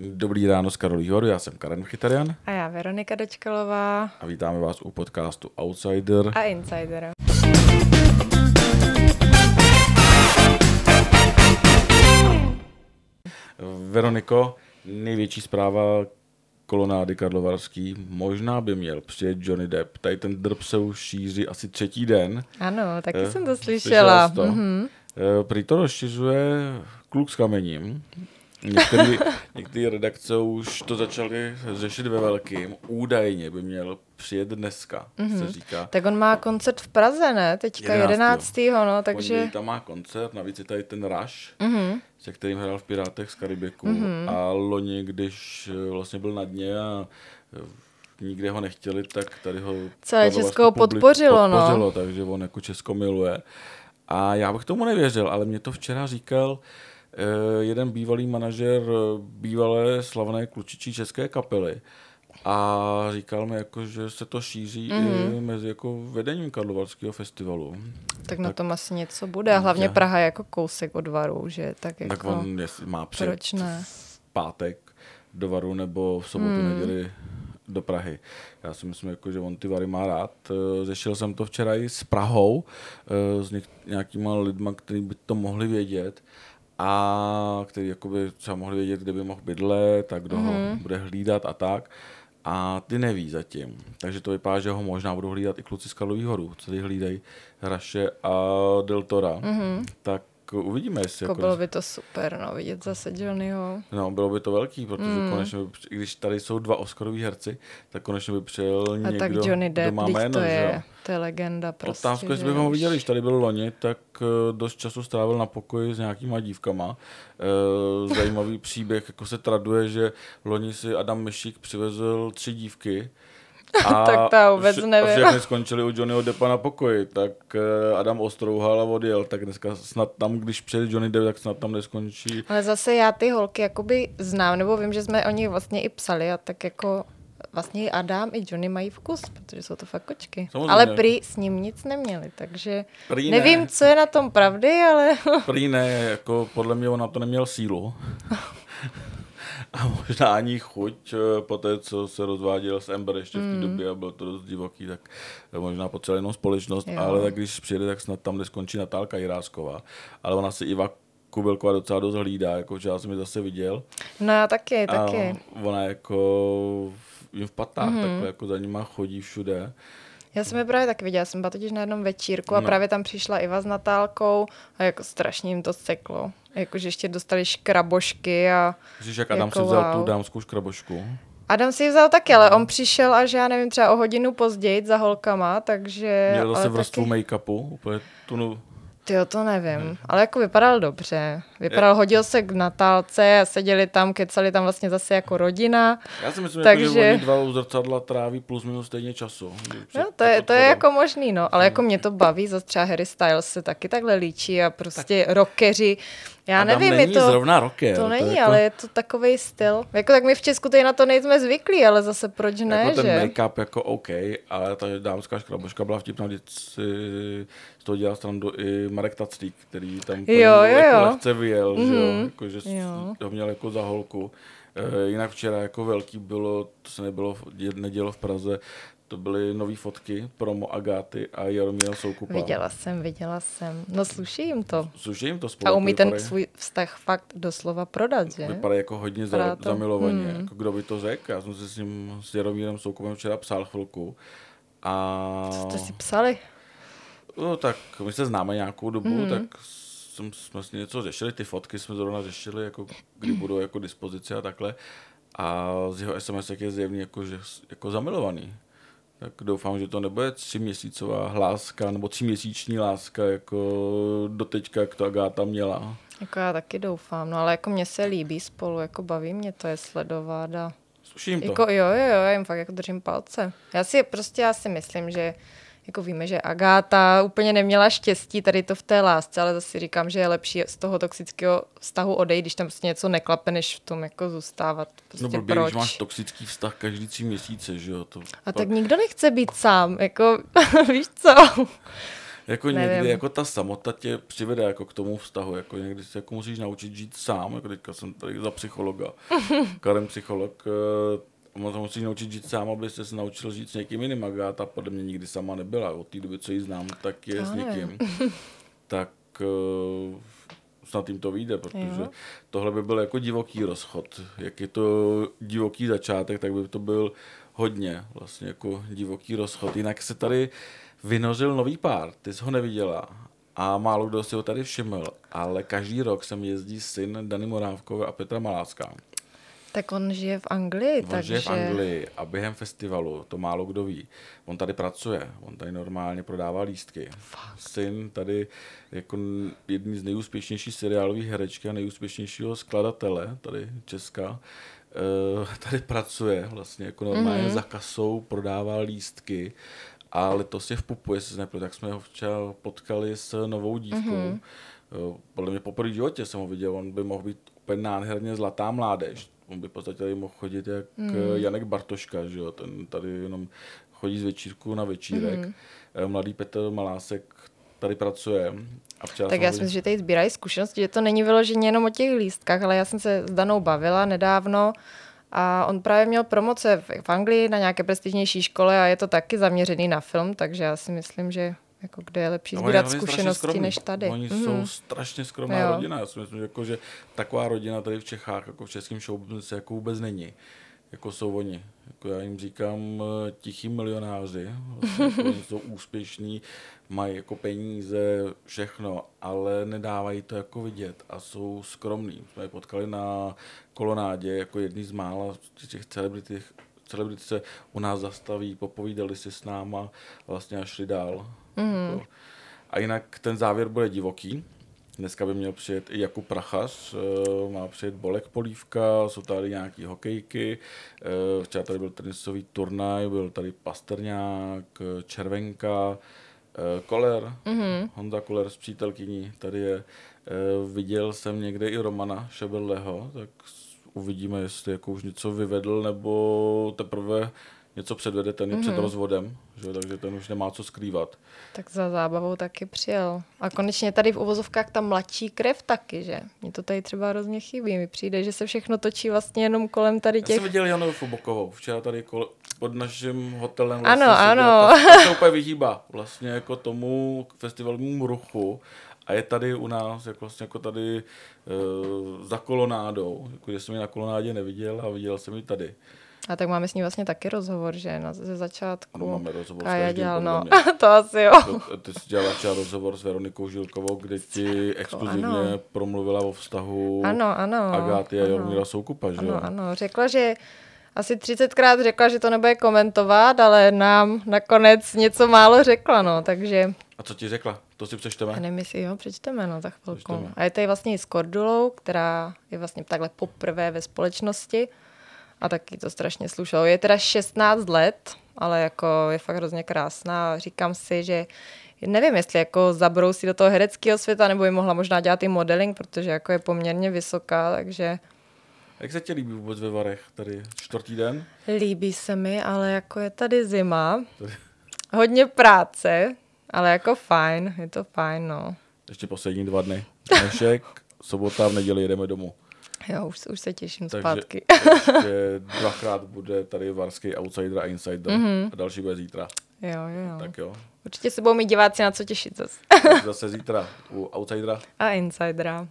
Dobrý ráno z Karolí horu, já jsem Karen Chytarian A já Veronika Dočkalová a vítáme vás u podcastu Outsider. a Insider. Veroniko, největší zpráva kolonády Karlovarský. Možná by měl přijet Johnny Depp. Tady ten drb se už šíří asi třetí den. Ano, taky Eh, jsem to slyšela slyšela. to? Mhm. Eh, Prý to rozšiřuje kluk s kamením. Některé, některé redakce už to začaly řešit ve velkým. Údajně by měl přijet dneska, mm-hmm. se říká. Tak on má koncert v Praze, ne? Teďka 11., 11. no, Takže... takže... tam má koncert, navíc je tady ten Rush, Mhm. se kterým hrál v Pirátech z Karibiku. Mm-hmm. A loni, když eh, vlastně byl na dně a eh, nikde ho nechtěli, tak tady ho Celé Česko ho publik podpořilo, no. podpořilo, takže on jako Česko miluje. A já bych tomu nevěřil, ale mě to včera říkal eh, jeden bývalý manažer eh, bývalé slavné klučičí české kapely. A říkal mi, jako, že se to šíří mm-hmm. Mhm. i mezi jako vedením Karlovarského festivalu. Tak na tom asi něco bude. A hlavně Já- Praha je jako kousek od Varu, že tak jako... Tak on má přijet proč ne? v pátek do Varu nebo v sobotu, Hmm. neděli do Prahy. Já si myslím, jako, že on ty Vary má rád. Eh, Řešil jsem to včera i s Prahou, eh, s nějakýma lidma, kteří by to mohli vědět a kteří jakoby třeba mohli vědět, kde by mohl bydlet, tak kdo Mhm. ho bude hlídat a tak. A ty neví zatím. Takže to vypadá, že ho možná budou hlídat i kluci z Karlových horů, co tady hlídají Hraše a Deltora. Mm-hmm. Tak uvidíme, jestli Jako jako, bylo by to super, no, vidět zase Johnnyho. No, bylo by to velký, protože mm. konečně, by, když tady jsou dva Oscaroví herci, tak konečně by přijel A někdo, tak Johnny kdo Depp, má jméno, to že je, to je legenda prostě. Otázka, jestli že bychom ho viděli, když tady byl loni, tak eh, dost času strávil na pokoji s nějakýma dívkama. Eh, Zajímavý příběh, jako se traduje, že loni si Adam Myšík přivezl tři dívky. A Tak já vůbec vše- nevím. Všechny skončili u Johnnyho Deppa na pokoji, tak eh, Adam ostrouhal a odjel, tak dneska snad tam, když přijede Johnny Depp, tak snad tam neskončí Ale zase já ty holky jakoby znám, nebo vím, že jsme o nich vlastně i psali a tak jako vlastně i Adam i Johnny mají vkus, protože jsou to fakt kočky. Samozřejmě. Ale prý s ním nic neměli, takže Prý ne. nevím, co je na tom pravdy, ale Prý ne, jako podle mě on na to neměl sílu. A možná ani chuť eh, po té, co se rozváděl s Ember ještě v té době a byl to dost divoký, tak možná potřeboval jenom společnost, Jo. ale tak když přijede, tak snad tam neskončí Natálka Jirásková. Ale ona si Iva Kubelková docela dost hlídá, jako že já jsem ji zase viděl. no já taky, A taky. ona jako jim v patách, mm-hmm. takhle jako za nima chodí všude. Já jsem je právě tak viděla, jsem byla totiž na jednom večírku a No. právě tam přišla Iva s Natálkou a jako strašně jim to seklo. Jakože ještě dostali škrabošky a Víš, jak Adam Jako si vzal wow. tu dámskou škrabošku. Adam si ji vzal taky, ale on přišel až, já nevím, třeba o hodinu později za holkama, takže... Měl zase vrstvu taky... make-upu, úplně tu no, Tyjo, to nevím, ale jako vypadal dobře. Vypadal, hodil se k Natálce a seděli tam, kecali tam vlastně zase jako rodina. Já si myslím, Takže- jako, že oni dva u zrcadla tráví plus minus stejně času. No, to je, před to je jako možný, no, ale jako mě to baví, zase třeba Harry Styles se taky takhle líčí a prostě rockeři. Já Adam nevím, není je to... zrovna rocker. To není, jako, ale je to takový styl. Jako tak my v Česku tady na to nejsme zvyklí, ale zase proč ne, jako ten že? make-up jako OK, ale ta dámská škraboška byla vtipná, když si z toho dělal strandu i Marek Taclík, který tam Jo, jo, jako jo. lehce vyjel, mm-hmm. že jo, Mhm. jako, že Jo. ho měl jako za holku. E, jinak včera jako velký bylo, to se nebylo, nedělo v Praze, to byly nové fotky promo Agáty a Jaromíra Soukupa. Viděla jsem, viděla jsem. No sluší jim to. Sluší jim to spolu. A umí ten vypadají- svůj vztah fakt doslova prodat, že? Vypadá jako hodně za, to. zamilovaně. Mm. Jako kdo by to řekl? Já jsem se s ním, s Jaromírem Soukupem včera psal chvilku. A... Co jste si psali? No tak my se známe nějakou dobu, Mhm. mm. tak jsem, jsme si něco řešili, ty fotky jsme zrovna řešili, jako kdy budou jako dispozice a takhle. A z jeho SMS je zjevný jako, že, jako zamilovaný. Tak doufám, že to nebude tříměsícová hláska nebo tříměsíční láska, jako doteďka, jak to Agáta měla. Jako já taky doufám, no ale jako mně se líbí spolu, jako baví mě to je sledovat a Sluším to. jako jo, jo, jo, já jim fakt jako držím palce. Já si prostě, já si myslím, že jako víme, že Agáta úplně neměla štěstí tady to v té lásce, ale zase říkám, že je lepší z toho toxického vztahu odejít, když tam prostě něco neklape, než v tom jako zůstávat. Prostě No blbě, proč? když máš toxický vztah každý tři měsíce, že jo? To A pak- tak nikdo nechce být sám, jako víš co? Jako Nevím. někdy jako ta samota tě přivede jako k tomu vztahu, jako někdy se jako musíš naučit žít sám, jako teďka jsem tady za psychologa, Karen psycholog, eh, on se musí naučit žít sám, aby se naučil žít s někým jiným. Agáta podle mě nikdy sama nebyla, od té doby, co ji znám, tak je To s někým. tak eh, snad jim to vyjde, protože Jo. tohle by byl jako divoký rozchod. Jak je to divoký začátek, tak by to byl hodně vlastně jako divoký rozchod. Jinak se tady vynořil nový pár, ty jsi ho neviděla a málo kdo si ho tady všiml, ale každý rok sem jezdí syn Dany Morávkové a Petra Malácká. Tak on žije v Anglii, On takže... žije v Anglii a během festivalu, to málo kdo ví, on tady pracuje, on tady normálně prodává lístky. Syn tady jako jedný z nejúspěšnějších seriálových herečky a nejúspěšnějšího skladatele, tady Česka, eh, tady pracuje vlastně jako normálně mm-hmm. za kasou, prodává lístky a letos je v pupu, jestli se nepletu, tak jsme ho včera potkali s novou dívkou. Mm-hmm. Podle mě poprvé v životě jsem ho viděl, on by mohl být úplně nádherně zlatá mládež. On by v podstatě mohl chodit jak mm. Janek Bartoška, že jo? ten tady jenom chodí z večírku na večírek. Mm. Mladý Petr Malásek tady pracuje. A včera Tak já si myslím, že tady sbírají zkušenosti, že to není vyloženě jenom o těch lístkách, ale já jsem se s Danou bavila nedávno a on právě měl promoce v Anglii na nějaké prestižnější škole a je to taky zaměřený na film, takže já si myslím, že jako kde je lepší No, sbírat zkušenosti skromní. než tady. Oni Mhm. jsou strašně skromná Jo. rodina. Já si myslím, že, jako, že taková rodina tady v Čechách, jako v českém showbiznise, jako vůbec není. Jako jsou oni. Jako já jim říkám eh, tichý milionáři. Vlastně, jako oni jsou úspěšní, mají jako peníze, všechno, ale nedávají to jako vidět a jsou skromní. Jsme je potkali na kolonádě jako jedný z mála těch celebrit, celebrity se u nás zastaví, popovídali si s náma vlastně a šli dál. Mm. Jako. A jinak ten závěr bude divoký. Dneska by měl přijet i Jakub Prachař, eh, má přijet Bolek Polívka, jsou tady nějaký hokejky, eh, včera tady byl tenisový turnaj, byl tady Pasterňák, eh, Červenka, Koler, mm-hmm. Honza Koler s přítelkyní, tady je. Viděl jsem někde i Romana Šebelleho, tak uvidíme, jestli jako už něco vyvedl, nebo teprve něco předvede, ten je mm-hmm. před rozvodem, že? takže ten už nemá co skrývat. Tak za zábavou taky přijel. A konečně tady v uvozovkách ta mladší krev taky, že? Mně to tady třeba hrozně chybí. Mi přijde, že se všechno točí vlastně jenom kolem tady Já těch... jsem viděl Janu Fubokovou, včera tady kol- pod naším hotelem. Ano, seděla, ano. Ta, ta se úplně vyhýbá vlastně jako tomu festivalnímu ruchu a je tady u nás, jako vlastně jako tady uh, za kolonádou, jako že jsem ji na kolonádě neviděl a viděl jsem ji tady. A tak máme s ní vlastně taky rozhovor, že? Na, ze začátku. Ano, máme rozhovor s Kaja každým, dělal, no. to asi jo. To- Ty jsi dělala třeba rozhovor s Veronikou Žilkovou, kde ti exkluzivně ano. promluvila o vztahu Ano, ano. Agáty a ano. Jaromíra Soukupa, že jo? Ano, ano. Řekla, že asi 30krát řekla, že to nebude komentovat, ale nám nakonec něco málo řekla, no, takže A co ti řekla? To si přečteme? já nevím, jestli jo, přečteme, no, za chvilku. Přečteme. A je tady vlastně i s Kordulou, která je vlastně takhle poprvé ve společnosti a taky to strašně slušelo. Je teda 16 let, ale jako je fakt hrozně krásná. Říkám si, že nevím, jestli jako zabrousí do toho hereckého světa, nebo by mohla možná dělat i modeling, protože jako je poměrně vysoká, takže Jak se ti líbí vůbec ve Varech tady čtvrtý den? Líbí se mi, ale jako je tady zima, hodně práce, ale jako fajn, je to fajn, no. Ještě poslední dva dny. Dnešek, sobota, v neděli jedeme domů. Jo, už, už se těším Takže zpátky. ještě dvakrát bude tady varský outsider a insider. Mm-hmm. A další bude zítra. Jo, jo, jo. Tak jo. Určitě se budou mít diváci na co těšit zase. Zase zítra u outsidera. A insidera.